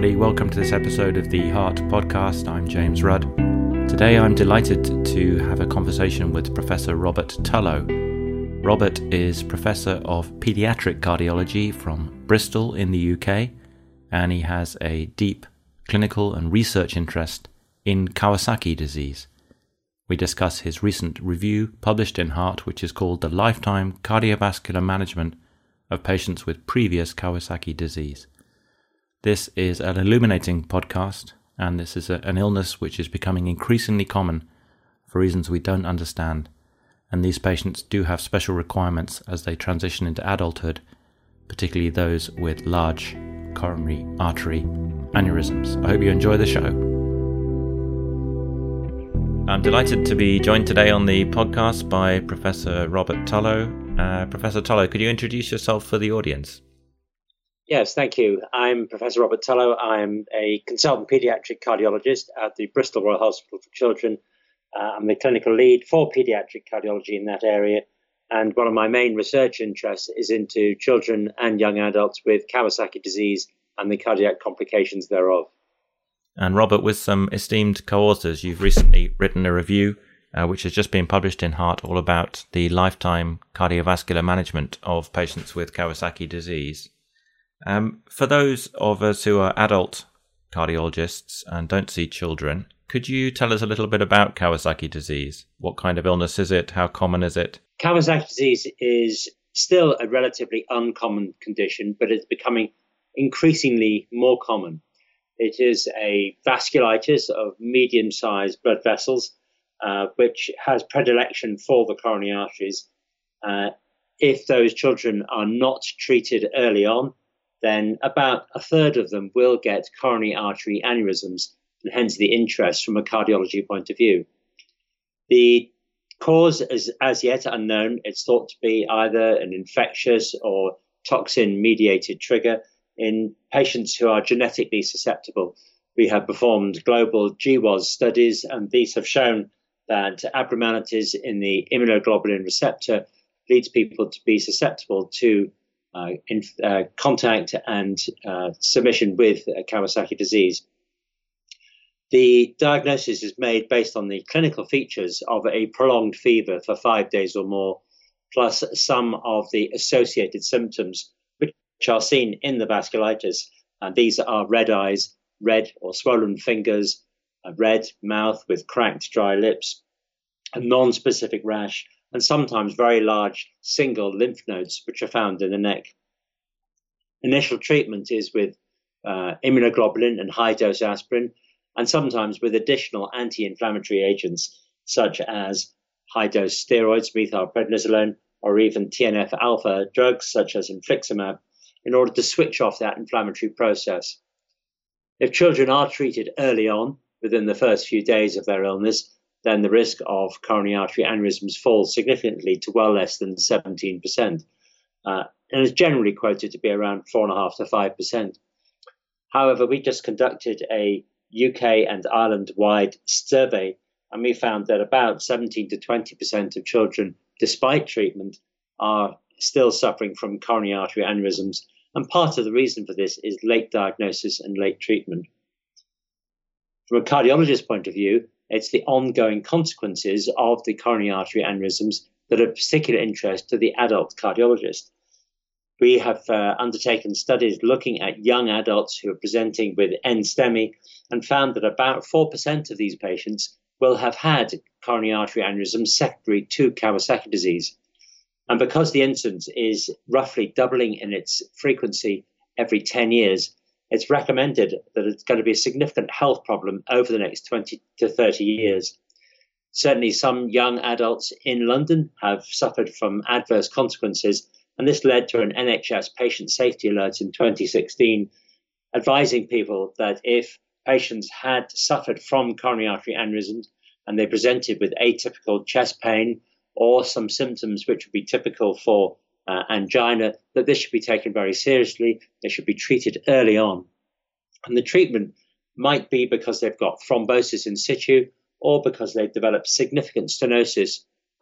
everybody. Welcome to this episode of the Heart Podcast. I'm James Rudd. Today I'm delighted to have a conversation with Professor Robert Tulloh. Robert is Professor of Pediatric Cardiology from Bristol in the UK, and he has a deep clinical and research interest in Kawasaki disease. We discuss his recent review published in Heart, which is called The Lifetime Cardiovascular Management of Patients with Previous Kawasaki Disease. This is an illuminating podcast, and this is a, an illness which is becoming increasingly common for reasons we don't understand. And these patients do have special requirements as they transition into adulthood, particularly those with large coronary artery aneurysms. I hope you enjoy the show. I'm delighted to be joined today on the podcast by Professor Robert Tulloh. Uh, Professor Tulloh, could you introduce yourself for the audience? Yes, thank you. I'm Professor Robert Tulloh. I'm a consultant pediatric cardiologist at the Bristol Royal Hospital for Children. Uh, I'm the clinical lead for pediatric cardiology in that area. And one of my main research interests is into children and young adults with Kawasaki disease and the cardiac complications thereof. And Robert, with some esteemed co authors, you've recently written a review uh, which has just been published in Heart all about the lifetime cardiovascular management of patients with Kawasaki disease. Um, for those of us who are adult cardiologists and don't see children, could you tell us a little bit about Kawasaki disease? What kind of illness is it? How common is it? Kawasaki disease is still a relatively uncommon condition, but it's becoming increasingly more common. It is a vasculitis of medium sized blood vessels, uh, which has predilection for the coronary arteries. Uh, if those children are not treated early on, then about a third of them will get coronary artery aneurysms, and hence the interest from a cardiology point of view. The cause is as yet unknown. It's thought to be either an infectious or toxin mediated trigger in patients who are genetically susceptible. We have performed global GWAS studies, and these have shown that abnormalities in the immunoglobulin receptor leads people to be susceptible to in, uh, contact and uh, submission with Kawasaki disease. The diagnosis is made based on the clinical features of a prolonged fever for five days or more, plus some of the associated symptoms which are seen in the vasculitis. And these are red eyes, red or swollen fingers, a red mouth with cracked, dry lips, a non specific rash, and sometimes very large single lymph nodes which are found in the neck. Initial treatment is with uh, immunoglobulin and high dose aspirin, and sometimes with additional anti inflammatory agents such as high dose steroids, methylprednisolone, or even TNF alpha drugs such as infliximab, in order to switch off that inflammatory process. If children are treated early on, within the first few days of their illness, then the risk of coronary artery aneurysms falls significantly to well less than 17%, uh, and is generally quoted to be around 4.5 to 5%. However, we just conducted a UK and Ireland wide survey, and we found that about 17 to 20% of children, despite treatment, are still suffering from coronary artery aneurysms. And part of the reason for this is late diagnosis and late treatment. From a cardiologist's point of view, it's the ongoing consequences of the coronary artery aneurysms that are of particular interest to the adult cardiologist. We have uh, undertaken studies looking at young adults who are presenting with NSTEMI and found that about 4% of these patients will have had coronary artery aneurysms secondary to Kawasaki disease. And because the incidence is roughly doubling in its frequency every 10 years, it's recommended that it's going to be a significant health problem over the next 20 to 30 years. Certainly, some young adults in London have suffered from adverse consequences, and this led to an NHS patient safety alert in 2016, advising people that if patients had suffered from coronary artery aneurysms and they presented with atypical chest pain or some symptoms which would be typical for uh, angina, that this should be taken very seriously. They should be treated early on. And the treatment might be because they've got thrombosis in situ or because they've developed significant stenosis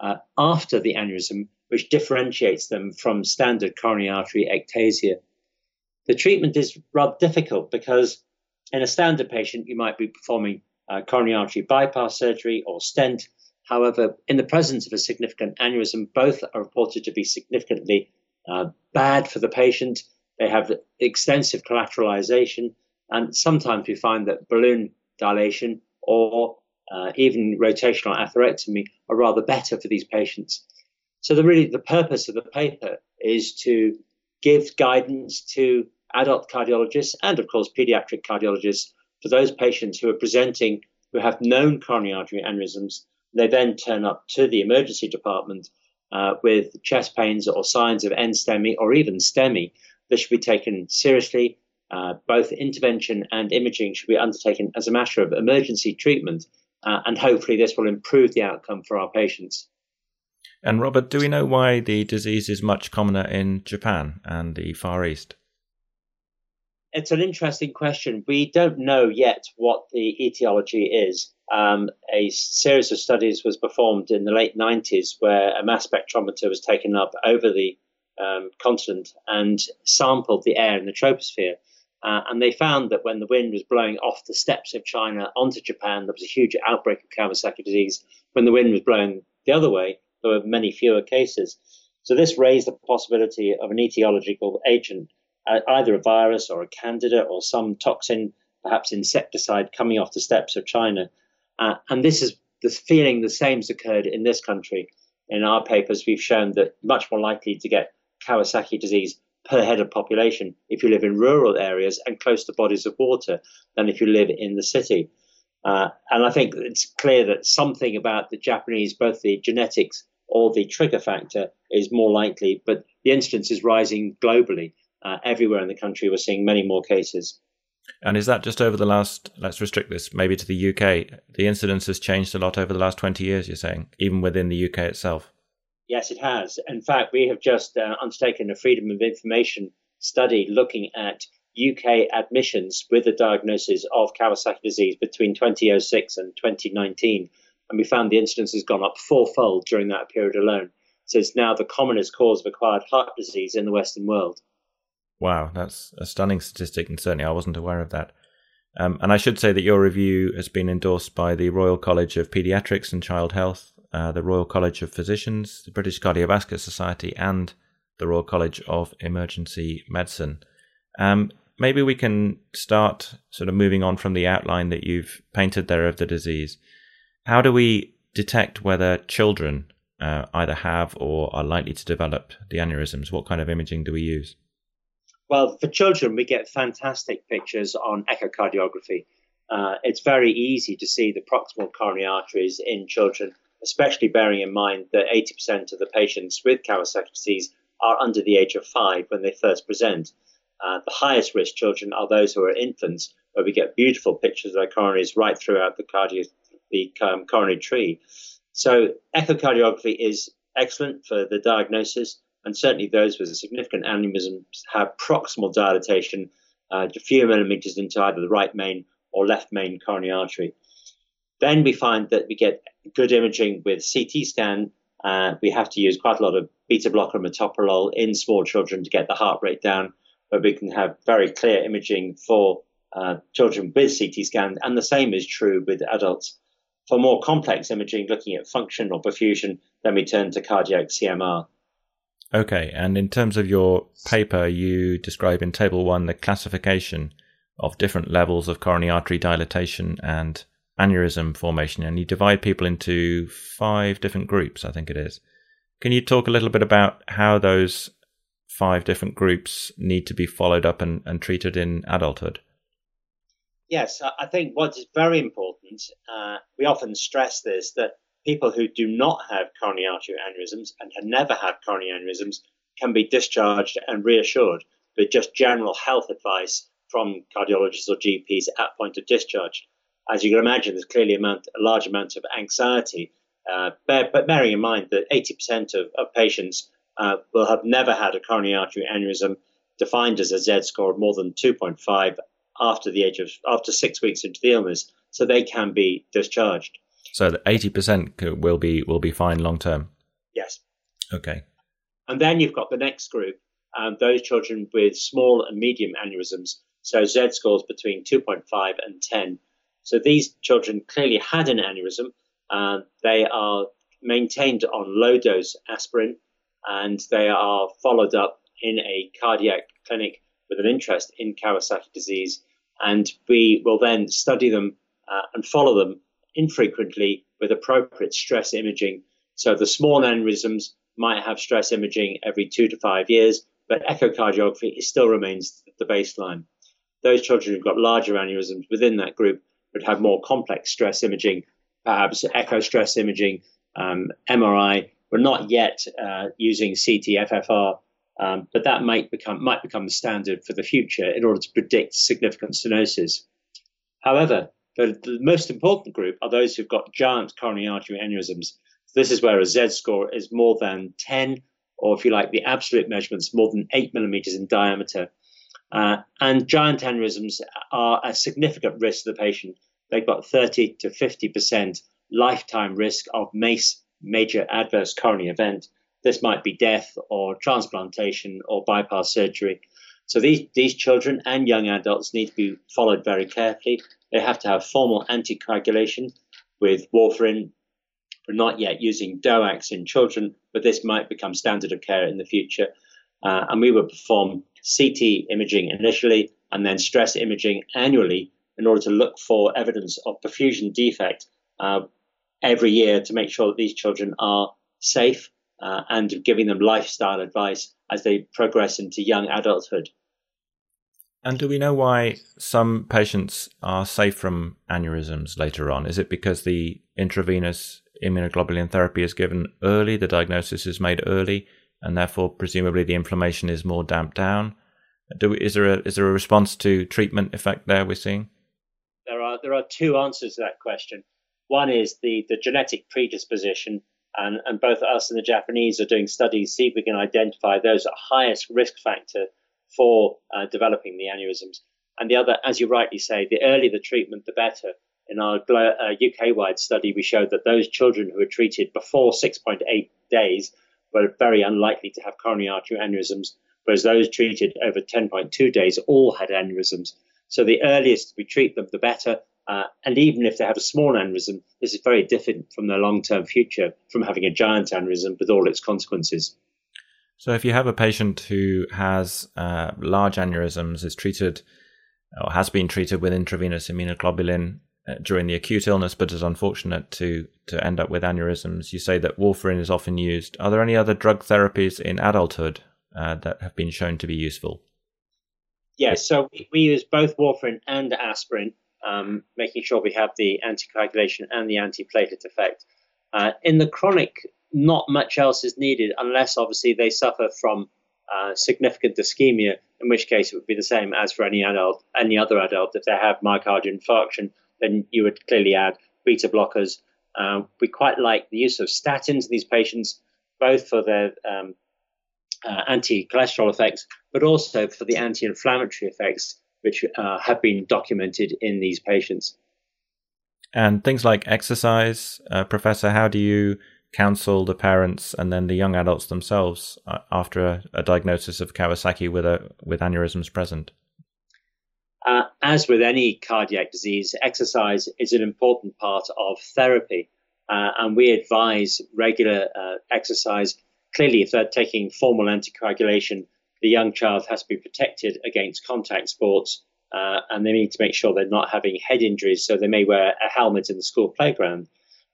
uh, after the aneurysm, which differentiates them from standard coronary artery ectasia. The treatment is rather difficult because In a standard patient, you might be performing uh, coronary artery bypass surgery or stent. However, in the presence of a significant aneurysm, both are reported to be significantly uh, bad for the patient. They have extensive collateralization, and sometimes we find that balloon dilation or uh, even rotational atherectomy are rather better for these patients. So, the, really, the purpose of the paper is to give guidance to adult cardiologists and, of course, pediatric cardiologists for those patients who are presenting who have known coronary artery aneurysms. They then turn up to the emergency department uh, with chest pains or signs of NSTEMI or even STEMI. This should be taken seriously. Uh, both intervention and imaging should be undertaken as a matter of emergency treatment, uh, and hopefully, this will improve the outcome for our patients. And Robert, do we know why the disease is much commoner in Japan and the Far East? It's an interesting question. We don't know yet what the etiology is. Um, a series of studies was performed in the late 90s where a mass spectrometer was taken up over the um, continent and sampled the air in the troposphere. Uh, and they found that when the wind was blowing off the steppes of China onto Japan, there was a huge outbreak of Kawasaki disease. When the wind was blowing the other way, there were many fewer cases. So this raised the possibility of an etiological agent, either a virus or a candida or some toxin, perhaps insecticide, coming off the steppes of China. Uh, and this is the feeling the same has occurred in this country. In our papers, we've shown that much more likely to get Kawasaki disease per head of population if you live in rural areas and close to bodies of water than if you live in the city. Uh, and I think it's clear that something about the Japanese, both the genetics or the trigger factor, is more likely, but the incidence is rising globally. Uh, everywhere in the country, we're seeing many more cases. And is that just over the last, let's restrict this maybe to the UK? The incidence has changed a lot over the last 20 years, you're saying, even within the UK itself? Yes, it has. In fact, we have just uh, undertaken a Freedom of Information study looking at UK admissions with a diagnosis of Kawasaki disease between 2006 and 2019. And we found the incidence has gone up fourfold during that period alone. So it's now the commonest cause of acquired heart disease in the Western world. Wow, that's a stunning statistic, and certainly I wasn't aware of that. Um, and I should say that your review has been endorsed by the Royal College of Paediatrics and Child Health, uh, the Royal College of Physicians, the British Cardiovascular Society, and the Royal College of Emergency Medicine. Um, maybe we can start sort of moving on from the outline that you've painted there of the disease. How do we detect whether children uh, either have or are likely to develop the aneurysms? What kind of imaging do we use? Well, for children, we get fantastic pictures on echocardiography. Uh, it's very easy to see the proximal coronary arteries in children, especially bearing in mind that 80% of the patients with Kawasaki disease are under the age of five when they first present. Uh, the highest risk children are those who are infants, where we get beautiful pictures of their coronaries right throughout the, cardio- the um, coronary tree. So, echocardiography is excellent for the diagnosis and certainly those with a significant aneurysm have proximal dilatation uh, a few millimeters into either the right main or left main coronary artery. Then we find that we get good imaging with CT scan. Uh, we have to use quite a lot of beta blocker metoprolol in small children to get the heart rate down, but we can have very clear imaging for uh, children with CT scan, and the same is true with adults. For more complex imaging, looking at function or perfusion, then we turn to cardiac CMR. Okay, and in terms of your paper, you describe in Table 1 the classification of different levels of coronary artery dilatation and aneurysm formation, and you divide people into five different groups, I think it is. Can you talk a little bit about how those five different groups need to be followed up and, and treated in adulthood? Yes, I think what is very important, uh, we often stress this, that people who do not have coronary artery aneurysms and have never had coronary aneurysms can be discharged and reassured with just general health advice from cardiologists or GPs at point of discharge. As you can imagine, there's clearly a, amount, a large amount of anxiety, uh, but bearing in mind that 80% of, of patients uh, will have never had a coronary artery aneurysm defined as a Z score of more than 2.5 after the age of after six weeks into the illness, so they can be discharged. So the eighty percent will be will be fine long term. Yes. Okay. And then you've got the next group, um, those children with small and medium aneurysms. So Z scores between 2.5 and 10. So these children clearly had an aneurysm. Uh, they are maintained on low dose aspirin and they are followed up in a cardiac clinic with an interest in Kawasaki disease. And we will then study them uh, and follow them infrequently with appropriate stress imaging. So the small aneurysms might have stress imaging every two to five years, but echocardiography still remains the baseline. Those children who've got larger aneurysms within that group would have more complex stress imaging, perhaps echo stress imaging, um, MRI. We're not yet uh, using CT FFR, um, but that might become might become the standard for the future in order to predict significant stenosis. However, the, the most important group are those who've got giant coronary artery aneurysms. This is where a Z score is more than 10, or if you like, the absolute measurements more than 8 millimeters in diameter. Uh, and giant aneurysms are a significant risk to the patient. They've got 30 to 50% lifetime risk of MACE, major adverse coronary event. This might be death or transplantation or bypass surgery. So these, these children and young adults need to be followed very carefully. They have to have formal anticoagulation with warfarin. We're not yet using DOACs in children, but this might become standard of care in the future. Uh, and we would perform CT imaging initially and then stress imaging annually in order to look for evidence of perfusion defect uh, every year to make sure that these children are safe uh, and giving them lifestyle advice as they progress into young adulthood. And do we know why some patients are safe from aneurysms later on? Is it because the intravenous immunoglobulin therapy is given early, the diagnosis is made early, and therefore presumably the inflammation is more damped down? Do we, is there a is there a response to treatment effect there we're seeing? There are there are two answers to that question. One is the the genetic predisposition, and, and both us and the Japanese are doing studies to see if we can identify those at highest risk factor for uh, developing the aneurysms. And the other, as you rightly say, the earlier the treatment, the better. In our uh, UK wide study, we showed that those children who were treated before 6.8 days were very unlikely to have coronary artery aneurysms, whereas those treated over 10.2 days all had aneurysms. So the earliest we treat them, the better. Uh, and even if they have a small aneurysm, this is very different from their long term future from having a giant aneurysm with all its consequences. So, if you have a patient who has uh, large aneurysms, is treated or has been treated with intravenous immunoglobulin uh, during the acute illness, but is unfortunate to to end up with aneurysms, you say that warfarin is often used. Are there any other drug therapies in adulthood uh, that have been shown to be useful? Yes, so we use both warfarin and aspirin, um, making sure we have the anticoagulation and the antiplatelet effect. Uh, in the chronic not much else is needed unless obviously they suffer from uh, significant ischemia, in which case it would be the same as for any adult, any other adult. If they have myocardial infarction, then you would clearly add beta blockers. Uh, we quite like the use of statins in these patients, both for their um, uh, anti-cholesterol effects, but also for the anti-inflammatory effects, which uh, have been documented in these patients. And things like exercise, uh, Professor, how do you counsel the parents and then the young adults themselves uh, after a, a, diagnosis of Kawasaki with a with aneurysms present? Uh, as with any cardiac disease, exercise is an important part of therapy, uh, and we advise regular uh, exercise. Clearly, if they're taking formal anticoagulation, the young child has to be protected against contact sports, uh, and they need to make sure they're not having head injuries. So they may wear a helmet in the school playground.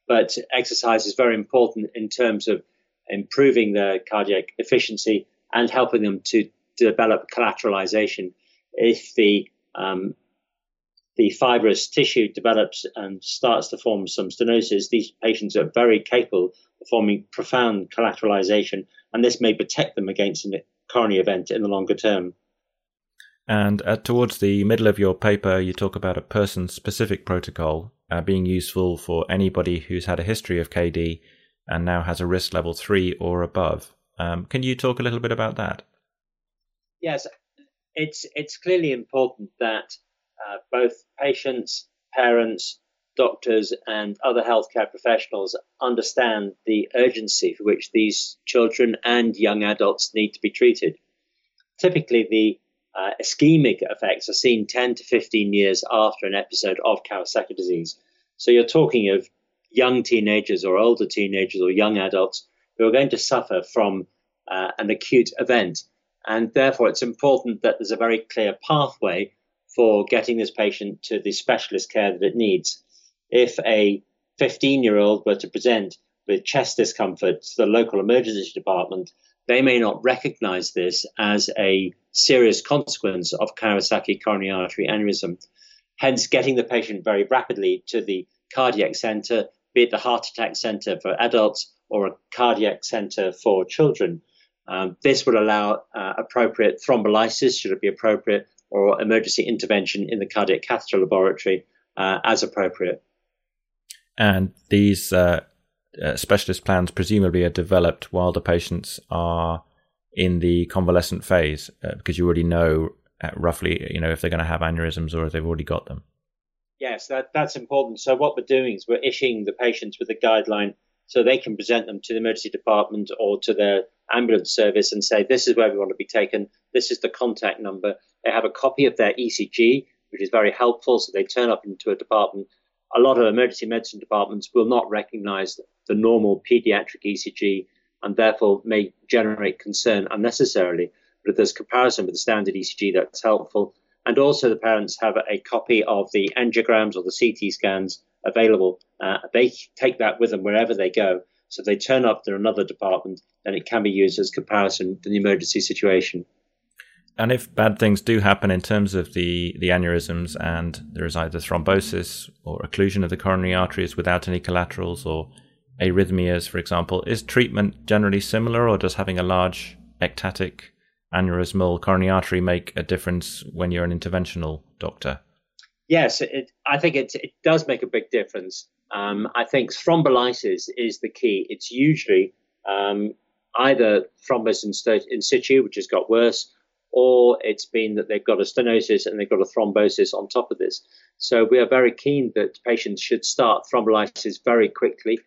But exercise is very important in terms of improving their cardiac efficiency and helping them to develop collateralization. If the um, the fibrous tissue develops and starts to form some stenosis, these patients are very capable of forming profound collateralization, and this may protect them against a coronary event in the longer term. And uh, towards the middle of your paper, you talk about a person specific protocol uh, being useful for anybody who's had a history of KD and now has a risk level three or above. Um, can you talk a little bit about that? Yes, it's it's clearly important that uh, both patients, parents, doctors, and other healthcare professionals understand the urgency for which these children and young adults need to be treated. Typically, the uh, ischemic effects are seen 10 to 15 years after an episode of Kawasaki disease. So you're talking of young teenagers or older teenagers or young adults who are going to suffer from uh, an acute event. And therefore, it's important that there's a very clear pathway for getting this patient to the specialist care that it needs. If a 15 year old were to present with chest discomfort to the local emergency department, they may not recognize this as a serious consequence of Kawasaki coronary artery aneurysm. Hence, getting the patient very rapidly to the cardiac center, be it the heart attack center for adults or a cardiac center for children. Um, this would allow uh, appropriate thrombolysis, should it be appropriate, or emergency intervention in the cardiac catheter laboratory uh, as appropriate. And these uh, uh, specialist plans presumably are developed while the patients are in the convalescent phase uh, because you already know uh, roughly you know if they're going to have aneurysms or if they've already got them. Yes that, that's important. So what we're doing is we're issuing the patients with a guideline so they can present them to the emergency department or to their ambulance service and say this is where we want to be taken. This is the contact number. They have a copy of their ecg which is very helpful. So they turn up into a department a lot of emergency medicine departments will not recognize the normal pediatric ECG and therefore may generate concern unnecessarily. But if there's comparison with the standard ECG, that's helpful. And also, the parents have a copy of the angiograms or the CT scans available. Uh, they take that with them wherever they go. So if they turn up to another department, then it can be used as comparison to the emergency situation. And if bad things do happen in terms of the, the aneurysms and there is either thrombosis or occlusion of the coronary arteries without any collaterals or arrhythmias, for example, is treatment generally similar or does having a large ectatic aneurysmal coronary artery make a difference when you're an interventional doctor? Yes, it, I think it, it does make a big difference. Um, I think thrombolysis is the key. It's usually um, either thrombus in, in situ, which has got worse, or it's been that they've got a stenosis and they've got a thrombosis on top of this. So we are very keen that patients should start thrombolysis very quickly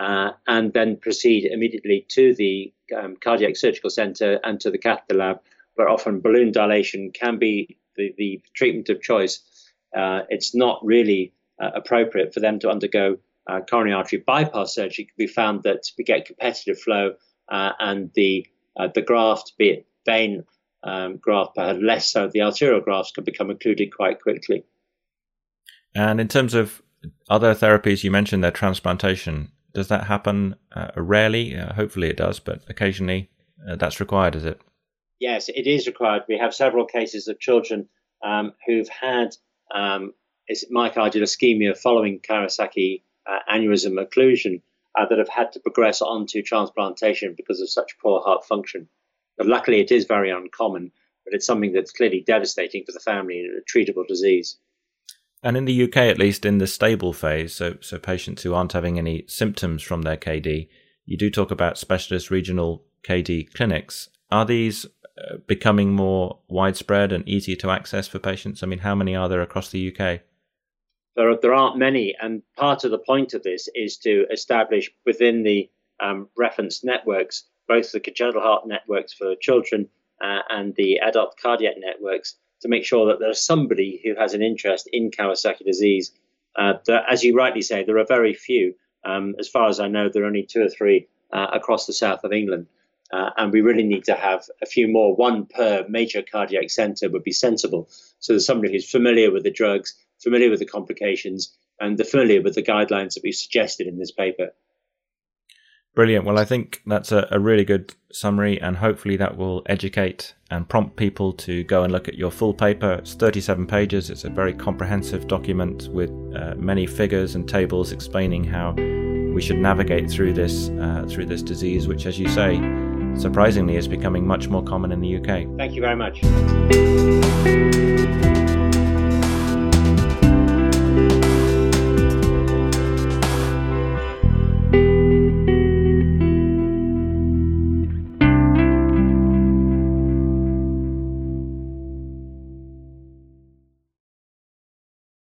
uh, and then proceed immediately to the um, cardiac surgical center and to the catheter lab, where often balloon dilation can be the, the treatment of choice. Uh, it's not really uh, appropriate for them to undergo uh, coronary artery bypass surgery. Be found that we get competitive flow uh, and the uh, the graft, be it vein um, graft, but less so the arterial grafts, can become occluded quite quickly. And in terms of other therapies, you mentioned their transplantation. Does that happen uh, rarely? Uh, hopefully it does, but occasionally uh, that's required, is it? Yes, it is required. We have several cases of children um, who've had um, myocardial ischemia following Kawasaki uh, aneurysm occlusion uh, that have had to progress onto transplantation because of such poor heart function. But luckily, it is very uncommon, but it's something that's clearly devastating for the family and a treatable disease. And in the UK, at least in the stable phase, so, so patients who aren't having any symptoms from their KD, you do talk about specialist regional KD clinics. Are these uh, becoming more widespread and easier to access for patients? I mean, how many are there across the UK? There, are, there aren't many, and part of the point of this is to establish within the um, reference networks both the congenital heart networks for children uh, and the adult cardiac networks to make sure that there's somebody who has an interest in Kawasaki disease. Uh, that, as you rightly say, there are very few. Um, as far as I know, there are only two or three uh, across the south of England. Uh, and we really need to have a few more. One per major cardiac centre would be sensible. So there's somebody who's familiar with the drugs, familiar with the complications, and familiar with the guidelines that we've suggested in this paper. Brilliant. Well, I think that's a, a, really good summary, and hopefully that will educate and prompt people to go and look at your full paper. It's 37 pages. It's a very comprehensive document with uh, many figures and tables explaining how we should navigate through this uh, through this disease, which, as you say, surprisingly is becoming much more common in the UK. Thank you very much.